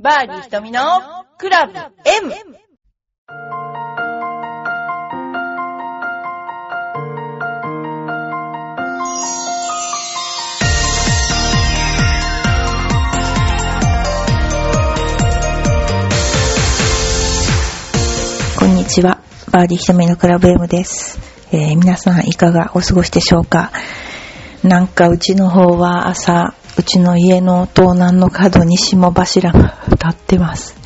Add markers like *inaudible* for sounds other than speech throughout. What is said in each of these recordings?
バーディー瞳のクラブ M! こんにちは。バーディーひとみのクラブ M です。えー皆さんいかがお過ごしでしょうか？なんかうちの方は朝、うちの家の東南の角に霜柱が立ってます。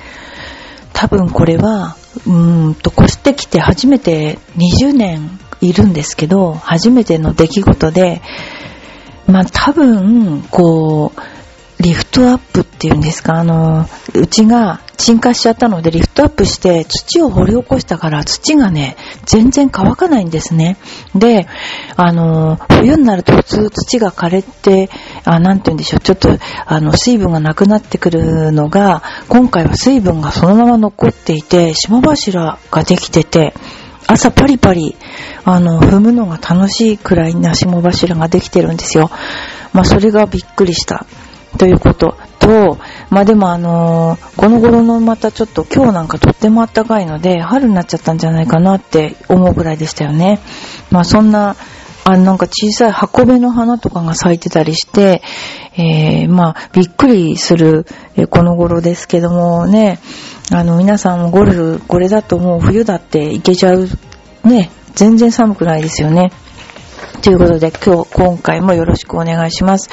多分これは、うーんと越してきて初めて20年いるんですけど、初めての出来事で、まあ多分、こう、リフトアップっていうんですか、あの、うちが沈下しちゃったのでリフトアップして土を掘り起こしたから土がね、全然乾かないんですね。で、あの、冬になると普通土が枯れて、あ、なんて言うんでしょう、ちょっと、あの、水分がなくなってくるのが、今回は水分がそのまま残っていて、霜柱ができてて、朝パリパリ、あの、踏むのが楽しいくらいな霜柱ができてるんですよ。まあ、それがびっくりした。ということと、まあでもあのーこの頃のまたちょっと今日なんかとっても暖かいので、春になっちゃったんじゃないかなって思うぐらいでしたよね。まあそんな、あなんか小さい箱辺の花とかが咲いてたりして、えー、まあびっくりする、この頃ですけどもね、あの皆さんもゴルフこれだともう冬だって行けちゃう、ね、全然寒くないですよね。ということで、今日、今回もよろしくお願いします。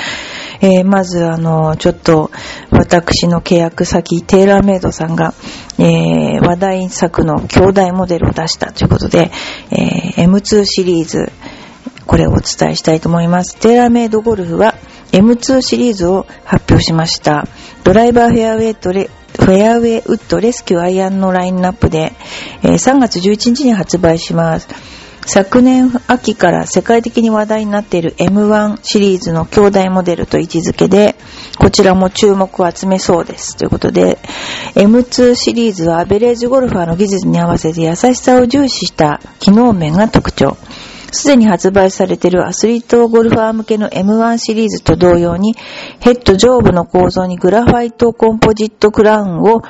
えーまず、あの、ちょっと、私の契約先、テーラーメイドさんが、えー話題作の兄弟モデルを出したということで、えー M2 シリーズ、これをお伝えしたいと思います。テーラーメイドゴルフは M2 シリーズを発表しました。ドライバーフェアウェイとレフェアウェイウッドレスキューアイアンのラインナップで、えー3月11日に発売します。昨年秋から世界的に話題になっている M1 シリーズの兄弟モデルと位置づけで、こちらも注目を集めそうです。ということで、M2 シリーズはアベレージゴルファーの技術に合わせて優しさを重視した機能面が特徴。すでに発売されているアスリートゴルファー向けの M1 シリーズと同様に、ヘッド上部の構造にグラファイトコンポジットクラウンを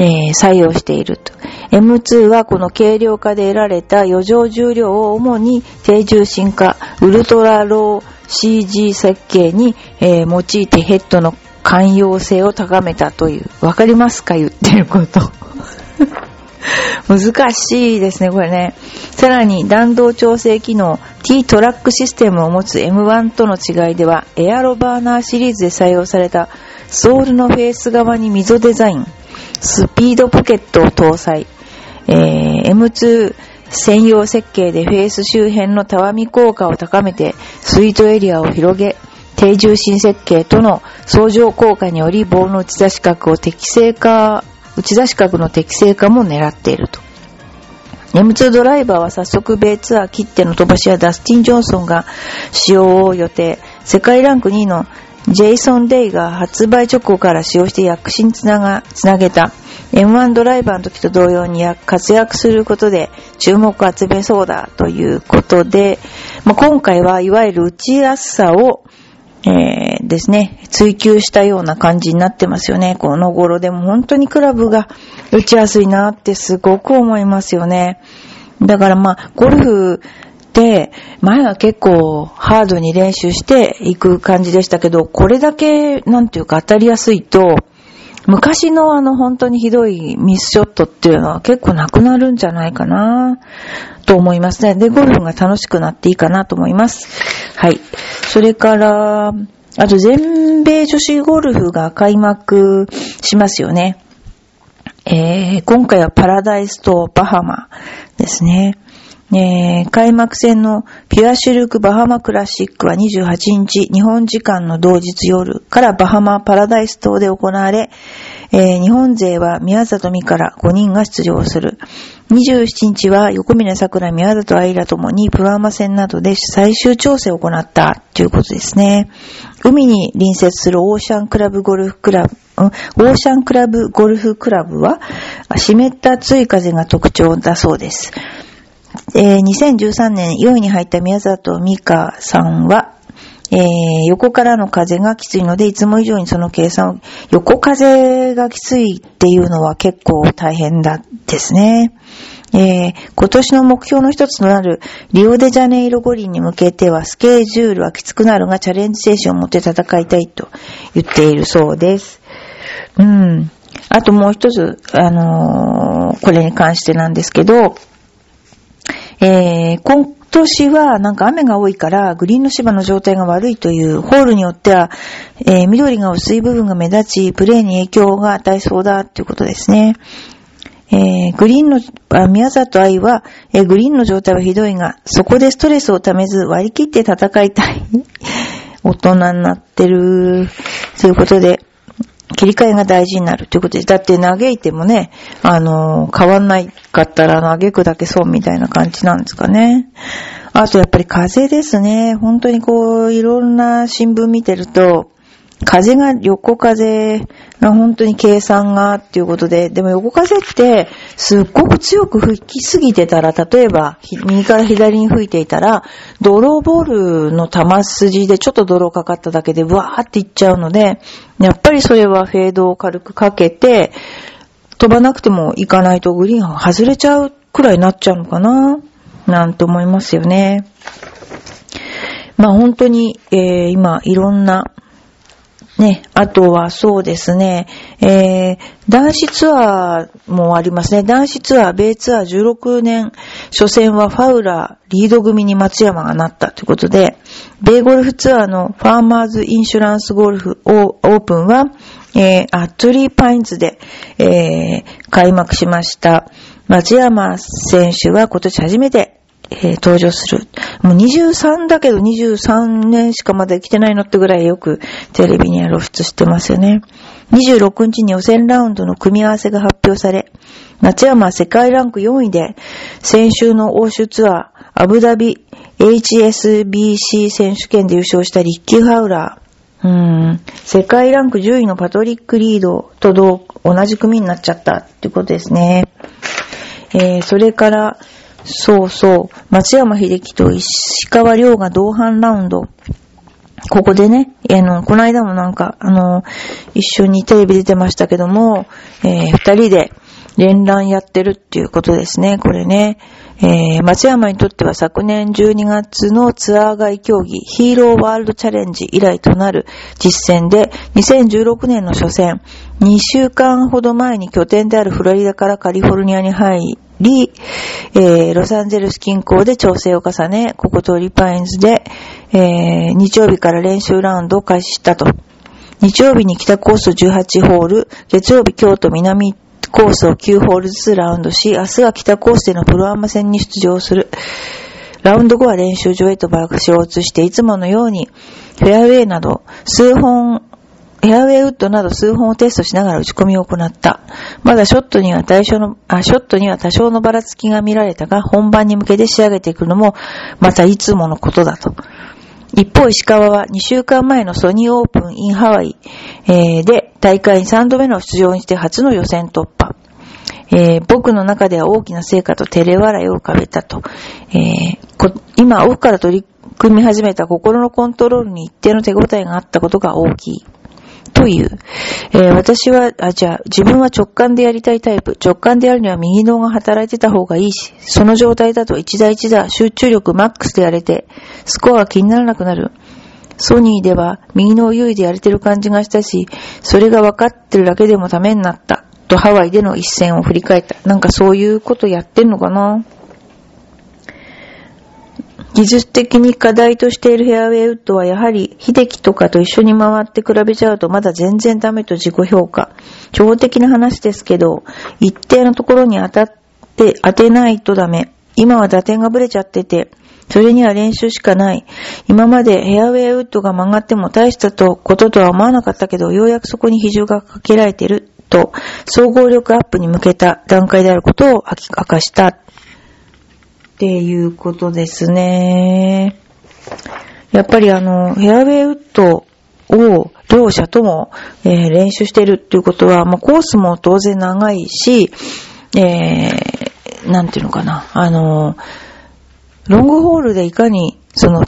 えー採用していると。M2 はこの軽量化で得られた余剰重量を主に低重心化、ウルトラロー CG 設計に、えー用いてヘッドの寛容性を高めたという。わかりますか？言ってること。*laughs* 難しいですね、これね。さらに弾道調整機能 T トラックシステムを持つ M1 との違いでは、エアロバーナーシリーズで採用されたソールのフェース側に溝デザイン、スピードポケットを搭載、えー M2 専用設計でフェース周辺のたわみ効果を高めてスイートエリアを広げ、低重心設計との相乗効果によりボールの打ち出し角を適正化、打ち出し角の適正化も狙っていると。M2 ドライバーは早速米ツアー切手の飛ばし屋ダスティン・ジョンソンが使用を予定。世界ランク2位のジェイソン・デイが発売直後から使用して躍進つなが、つなげた M1 ドライバーの時と同様に活躍することで注目を集めそうだということで、まあ、今回はいわゆる打ちやすさをえーですね、追求したような感じになってますよね。この頃でも本当にクラブが打ちやすいなってすごく思いますよね。だからまあ、ゴルフで前は結構ハードに練習していく感じでしたけど、これだけなんていうか当たりやすいと、昔のあの本当にひどいミスショットっていうのは結構なくなるんじゃないかなと思いますね。で、ゴルフが楽しくなっていいかなと思います。はい。それから、あと全米女子ゴルフが開幕しますよね。えー今回はパラダイスとバハマですね。えー開幕戦のピュアシルクバハマクラシックは28日、日本時間の同日夜からバハマパラダイス島で行われ、えー日本勢は宮里美から5人が出場する。27日は横峯桜、宮里愛らともにプロアマ戦などで最終調整を行ったということですね。海に隣接するオーシャンクラブゴルフクラブ、オーシャンクラブゴルフクラブは湿った熱い風が特徴だそうです。えー2013年4位に入った宮里美香さんは、えー、横からの風がきついので、いつも以上にその計算を、横風がきついっていうのは結構大変だですね。えー、今年の目標の一つとなるリオデジャネイロ五輪に向けてはスケジュールはきつくなるがチャレンジ精神を持って戦いたいと言っているそうです。うん。あともう一つ、あのー、これに関してなんですけど、えー、今年はなんか雨が多いからグリーンの芝の状態が悪いというホールによっては、えー、緑が薄い部分が目立ち、プレーに影響が与えそうだということですね。えー、グリーンの、宮里愛は、えー、グリーンの状態はひどいが、そこでストレスをためず割り切って戦いたい。*laughs* 大人になってる。ということで、切り替えが大事になるということで、だって嘆いてもね、あの、変わんないかったら嘆くだけ損みたいな感じなんですかね。あとやっぱり風ですね。本当にこう、いろんな新聞見てると、風が、横風本当に計算がっていうことで、でも横風ってすっごく強く吹きすぎてたら、例えば右から左に吹いていたら、泥ボールの球筋でちょっと泥かかっただけでわーっていっちゃうので、やっぱりそれはフェードを軽くかけて、飛ばなくてもいかないとグリーンが外れちゃうくらいになっちゃうのかななんて思いますよね。まあ本当に、えー、今いろんなね、あとはそうですね、えー、男子ツアーもありますね。男子ツアー、米ツアー16年、初戦はファウラー、リード組に松山がなったということで、米ゴルフツアーのファーマーズインシュランスゴルフオープンは、えー、アットリーパインズで、えー、開幕しました。松山選手は今年初めてえー、登場する。もう23だけど23年しかまだ来てないのってぐらいよくテレビには露出してますよね。26日に予選ラウンドの組み合わせが発表され、松山は世界ランク4位で、先週の欧州ツアー、アブダビ HSBC 選手権で優勝したリッキー・ハウラー。うん、世界ランク10位のパトリック・リードと同じ組になっちゃったってことですね。えー、それから、そうそう。松山秀樹と石川亮が同伴ラウンド。ここでね、あの、この間もなんか、あの、一緒にテレビ出てましたけども、えー、二人で連覧やってるっていうことですね、これね。えー、松山にとっては昨年12月のツアー外競技ヒーローワールドチャレンジ以来となる実戦で2016年の初戦、2週間ほど前に拠点であるフロリダからカリフォルニアに入り、えー、ロサンゼルス近郊で調整を重ね、ここトリパインズで、えー、日曜日から練習ラウンドを開始したと。日曜日に北コース18ホール、月曜日京都南コースを9ホールずつラウンドし、明日は北コースでのプロアマ戦に出場する。ラウンド後は練習場へと爆死を移して、いつものように、フェアウェイなど、数本、フェアウェイウッドなど数本をテストしながら打ち込みを行った。まだショットには対象の、あ、ショットには多少のばらつきが見られたが、本番に向けて仕上げていくのも、またいつものことだと。一方、石川は2週間前のソニーオープンインハワイ、で大会3度目の出場にして初の予選突破。えー、僕の中では大きな成果と照れ笑いを浮かべたと。えー、今、オフから取り組み始めた心のコントロールに一定の手応えがあったことが大きい。という。えー、私は、あ、じゃあ、自分は直感でやりたいタイプ。直感でやるには右脳が働いてた方がいいし、その状態だと一打一打集中力マックスでやれて、スコアが気にならなくなる。ソニーでは右脳優位でやれてる感じがしたし、それが分かってるだけでもためになった。とハワイでの一戦を振り返った。なんかそういうことやってんのかな？技術的に課題としているフェアウェイウッドはやはり秀樹とかと一緒に回って比べちゃうとまだ全然ダメと自己評価。超的な話ですけど、一定のところに当たって、当てないとダメ。今は打点がブレちゃってて、それには練習しかない。今までフェアウェイウッドが曲がっても大したとこととは思わなかったけど、ようやくそこに比重がかけられてると、総合力アップに向けた段階であることを明かした。っていうことですね。やっぱりあの、フェアウェイウッドを両者とも、えー、練習してるっていうことは、まあ、コースも当然長いし、えー、なんていうのかな、あの、ロングホールでいかに、その、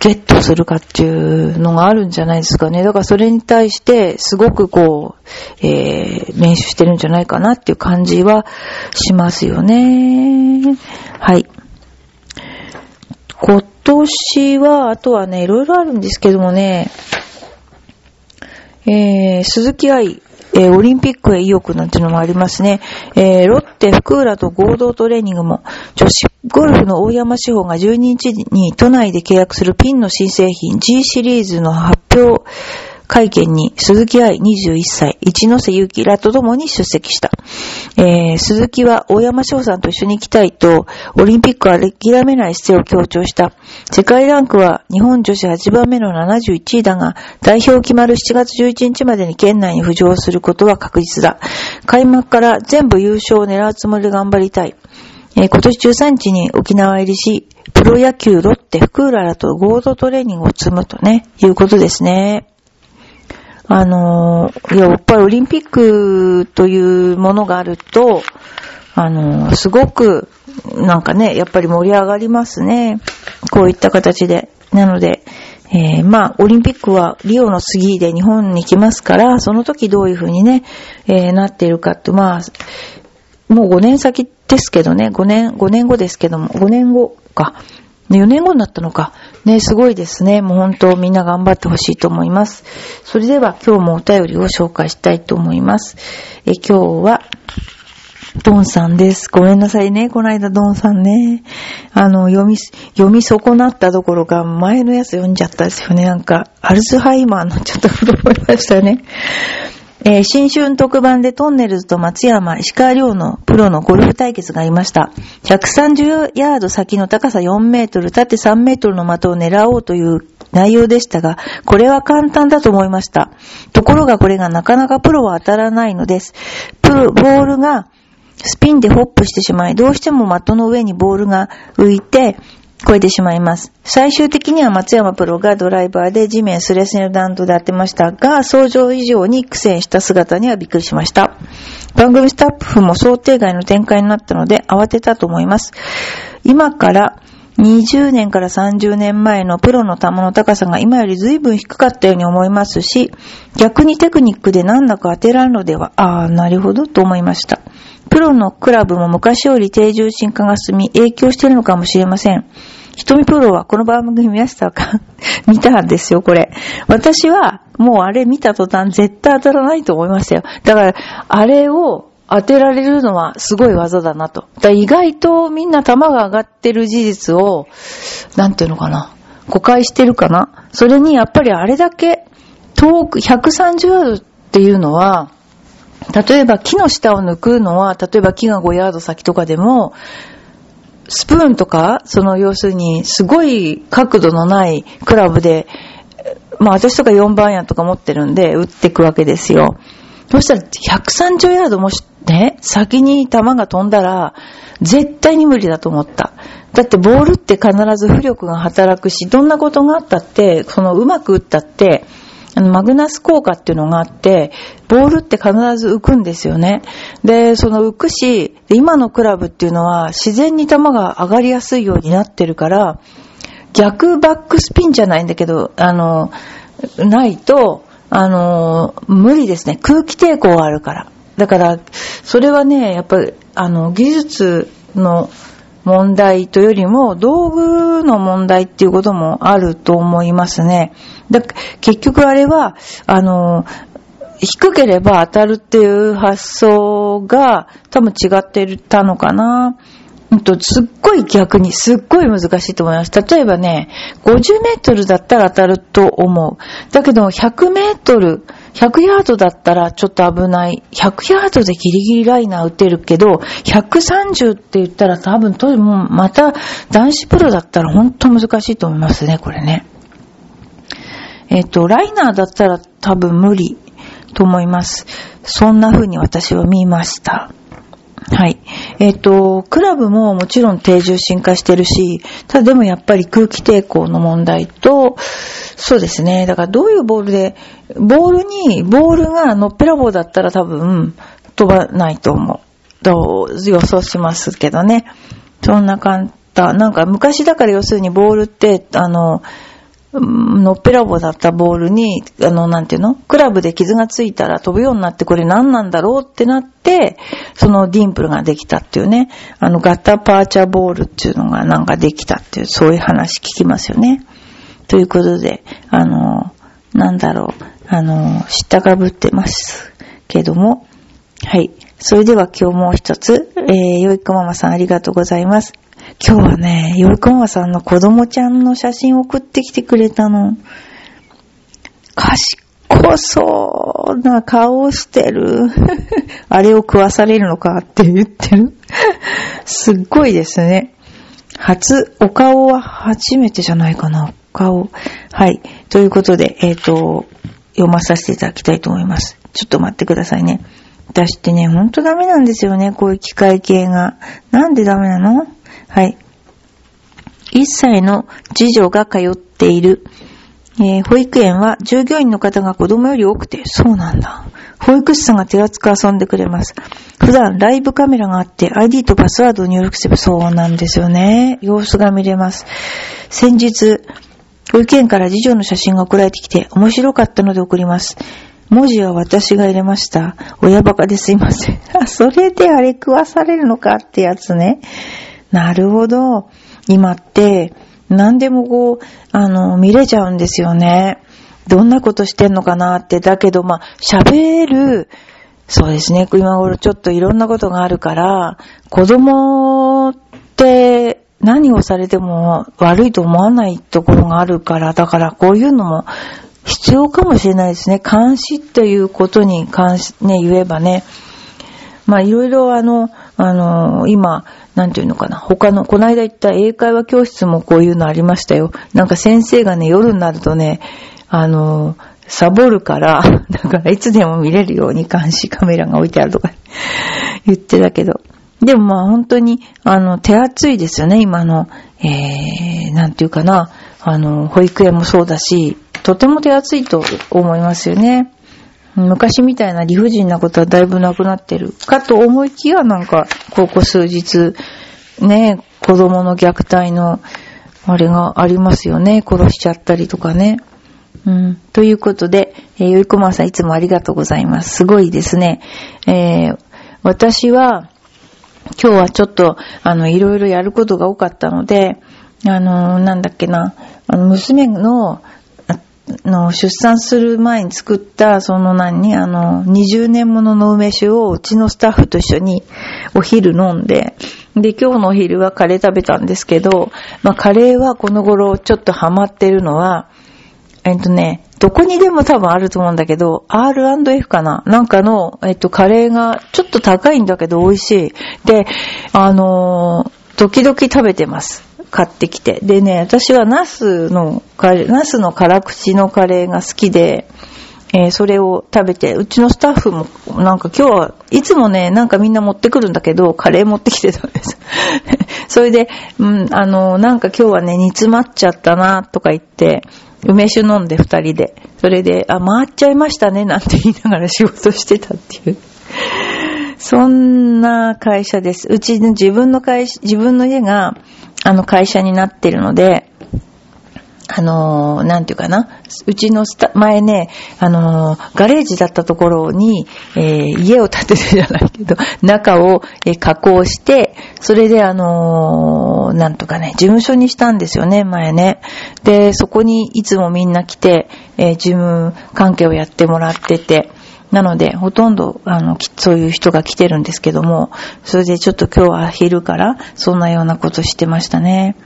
ゲットするかっていうのがあるんじゃないですかね。だからそれに対してすごくこう、えー、練習してるんじゃないかなっていう感じはしますよね。はい。今年は、あとはね、いろいろあるんですけどもね、えー、鈴木愛、えー、オリンピックへ意欲なんていうのもありますね。えー、ロッテ、福浦と合同トレーニングも、女子ゴルフの大山志保が12日に都内で契約するピンの新製品 G シリーズの発表会見に鈴木愛21歳、一ノ瀬祐樹らと共に出席した。えー、鈴木は大山翔さんと一緒に行きたいと、オリンピックは諦めない姿勢を強調した。世界ランクは日本女子8番目の71位だが、代表決まる7月11日までに県内に浮上することは確実だ。開幕から全部優勝を狙うつもりで頑張りたい。えー、今年13日に沖縄入りし、プロ野球ロッテ福浦らと合同トレーニングを積むとね、いうことですね。あの、いや、やっぱりオリンピックというものがあると、あの、すごく、なんかね、やっぱり盛り上がりますね。こういった形で。なので、えー、まあ、オリンピックはリオの次で日本に来ますから、その時どういう風にね、えー、なっているかって、まあ、もう5年先ですけどね、5年、5年後ですけども、5年後か。4年後になったのか。ね、すごいですね。もう本当みんな頑張ってほしいと思います。それでは今日もお便りを紹介したいと思います。え今日は、ドンさんです。ごめんなさいね。この間ドンさんね。あの、読み、読み損なったどころか前のやつ読んじゃったですよね。なんか、アルツハイマーになっちゃったと思いましたよね。えー、新春特番でトンネルズと松山、石川遼のプロのゴルフ対決がありました。130ヤード先の高さ4メートル、縦3メートルの的を狙おうという内容でしたが、これは簡単だと思いました。ところがこれがなかなかプロは当たらないのです。プロ、ボールがスピンでホップしてしまい、どうしても的の上にボールが浮いて、超えてしまいます。最終的には松山プロがドライバーで地面スレスレの弾道で当てましたが、想像以上に苦戦した姿にはびっくりしました。番組スタッフも想定外の展開になったので慌てたと思います。今から20年から30年前のプロの球の高さが今より随分低かったように思いますし、逆にテクニックで難なく当てられるのでは、ああ、なるほどと思いました。プロのクラブも昔より低重心化が進み、影響しているのかもしれません。瞳プロはこの番組見ましたか *laughs* 見たんですよ、これ。私は、もうあれ見た途端絶対当たらないと思いましたよ。だから、あれを当てられるのはすごい技だなと。だ意外とみんな球が上がってる事実を、なんていうのかな。誤解してるかな。それにやっぱりあれだけ遠く、130ヤードっていうのは、例えば木の下を抜くのは、例えば木が5ヤード先とかでも、スプーンとか、その要するにすごい角度のないクラブで、まあ私とか4番やとか持ってるんで、打っていくわけですよ。そしたら130ヤードもしね、先に球が飛んだら、絶対に無理だと思った。だってボールって必ず浮力が働くし、どんなことがあったって、そのうまく打ったって、あの、マグナス効果っていうのがあって、ボールって必ず浮くんですよね。で、その浮くし、今のクラブっていうのは自然に球が上がりやすいようになってるから、逆バックスピンじゃないんだけど、あの、ないと、あの、無理ですね。空気抵抗があるから。だから、それはね、やっぱり、あの、技術の問題というよりも、道具の問題っていうこともあると思いますね。だ結局あれは、あの、低ければ当たるっていう発想が多分違ってたのかな。うんと、すっごい逆に、すっごい難しいと思います。例えばね、50メートルだったら当たると思う。だけど、100メートル、100ヤードだったらちょっと危ない。100ヤードでギリギリライナー打てるけど、130って言ったら多分、ともまた男子プロだったら本当難しいと思いますね、これね。えっ、と、ライナーだったら多分無理と思います。そんな風に私は見ました。はい。えっ、と、クラブももちろん低重心化してるし、ただでもやっぱり空気抵抗の問題と、そうですね。だからどういうボールで、ボールに、ボールがのっぺらぼうだったら多分飛ばないと思う。と予想しますけどね。そんな簡単。なんか昔だから要するにボールって、あの、のっぺらぼうだったボールに、あの、なんていうの？クラブで傷がついたら飛ぶようになってこれ何なんだろうってなって、そのディンプルができたっていうね、あの、ガッタパーチャーボールっていうのがなんかできたっていう、そういう話聞きますよね。ということで、あの、なんだろう、あの、知ったかぶってますけども、はい。それでは今日もう一つ、えー、よいこママさんありがとうございます。今日はね、よいこママさんの子供ちゃんの写真を送ってきてくれたの。賢そうな顔をしてる。*laughs* あれを食わされるのかって言ってる。すっごいですね。初、お顔は初めてじゃないかな。お顔。はい。ということで、えっ、ー、と、読まさせていただきたいと思います。ちょっと待ってくださいね。私ってね、ほんとダメなんですよね、こういう機械系が。なんでダメなの？はい。1歳の次女が通っている、えー、保育園は従業員の方が子供より多くて、そうなんだ。保育士さんが手厚く遊んでくれます。普段ライブカメラがあって ID とパスワードを入力すればそうなんですよね。様子が見れます。先日、保育園から次女の写真が送られてきて面白かったので送ります。文字は私が入れました。親バカですいません。それであれ食わされるのかってやつね。なるほど。今って、何でもこう、あの、見れちゃうんですよね。どんなことしてんのかなって。だけど、まあ、喋る、そうですね。今頃ちょっといろんなことがあるから、子供って何をされても悪いと思わないところがあるから、だからこういうのも必要かもしれないですね。監視ということに関し、ね、言えばね。まあいろいろあの、あの、今、なんていうのかな。他の、この間行った英会話教室もこういうのありましたよ。なんか先生がね、夜になるとね、あの、サボるから、*laughs* だからいつでも見れるように監視カメラが置いてあるとか *laughs* 言ってたけど。でもまあ本当に、あの、手厚いですよね、今の、えー、なんていうかな、あの、保育園もそうだし、とても手厚いと思いますよね。昔みたいな理不尽なことはだいぶなくなってる。かと思いきやなんか、ここ数日、ね、子供の虐待の、あれがありますよね。殺しちゃったりとかね。うん。ということで、えー、よいこまさんいつもありがとうございます。すごいですね。えー、私は、今日はちょっと、あの、いろいろやることが多かったので、あの、なんだっけな、あの、娘の、の、出産する前に作った、その何に、あの、20年ものの梅酒をうちのスタッフと一緒にお昼飲んで、で、今日のお昼はカレー食べたんですけど、まあ、カレーはこの頃ちょっとハマってるのは、えっとね、どこにでも多分あると思うんだけど、R&F かな？なんかの、えっと、カレーがちょっと高いんだけど美味しい。で、あのー、時々食べてます。買ってきて。でね、私はナスのカレー、ナスの辛口のカレーが好きで、えー、それを食べて、うちのスタッフも、なんか今日はいつもね、なんかみんな持ってくるんだけど、カレー持ってきてたんです。*laughs* それで、うん、あの、なんか今日はね、煮詰まっちゃったな、とか言って、梅酒飲んで二人で、それで、あ、回っちゃいましたね、なんて言いながら仕事してたっていう。そんな会社です。うちの自分の会社、自分の家が、あの会社になってるので、あのー、なんていうかな。うちのスタ、前ね、あのー、ガレージだったところに、えー、家を建ててじゃないけど、中を、え加工して、それであのなんとかね、事務所にしたんですよね、前ね。で、そこにいつもみんな来て、え事務関係をやってもらってて、なので、ほとんど、あの、そういう人が来てるんですけども、それでちょっと今日は昼から、そんなようなことしてましたね。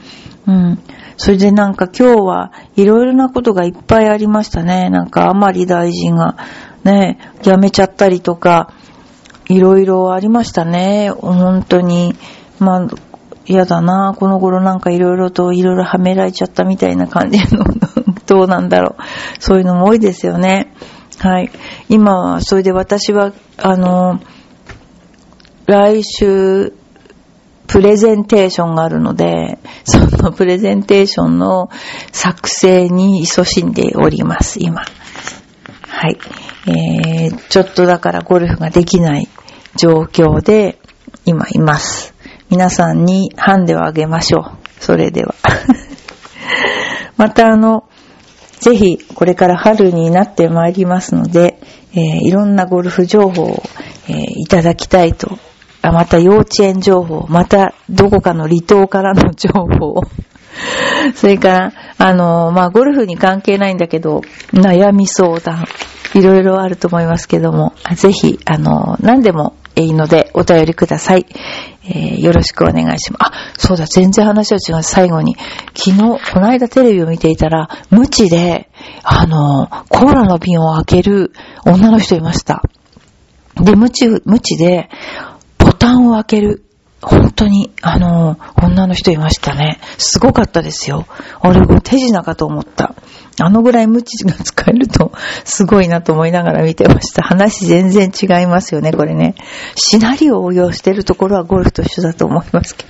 うん。それでなんか今日はいろいろなことがいっぱいありましたね。なんか甘利大臣がね、辞めちゃったりとか、いろいろありましたね。本当に。まあ、嫌だな。この頃なんかいろいろといろいろはめられちゃったみたいな感じの、*laughs* どうなんだろう。そういうのも多いですよね。はい。今、それで私は、あの、来週、プレゼンテーションがあるので、*laughs* そのプレゼンテーションの作成に勤しんでおります、今。はい。えー、ちょっとだからゴルフができない状況で今います。皆さんにハンデをあげましょう。それでは。*laughs* またあの、ぜひ、これから春になってまいりますので、えー、いろんなゴルフ情報を、えー、いただきたいと。あ、また幼稚園情報、またどこかの離島からの情報。*laughs* それから、あの、まあ、ゴルフに関係ないんだけど、悩み相談、いろいろあると思いますけども、ぜひ、あの、何でもいいのでお便りください。えー、よろしくお願いします。あ、そうだ、全然話は違う。最後に。昨日、この間テレビを見ていたら、無知で、あの、コーラの瓶を開ける女の人いました。で、無知、無知で、ボタンを開ける。本当に、あの、女の人いましたね。すごかったですよ。俺、手品かと思った。あのぐらい無知が使えると、すごいなと思いながら見てました。話全然違いますよね、これね。シナリオを応用してるところはゴルフと一緒だと思いますけど。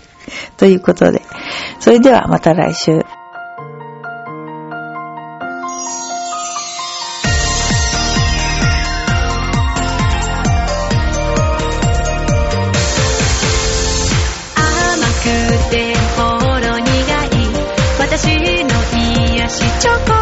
ということで。それではまた来週。choco.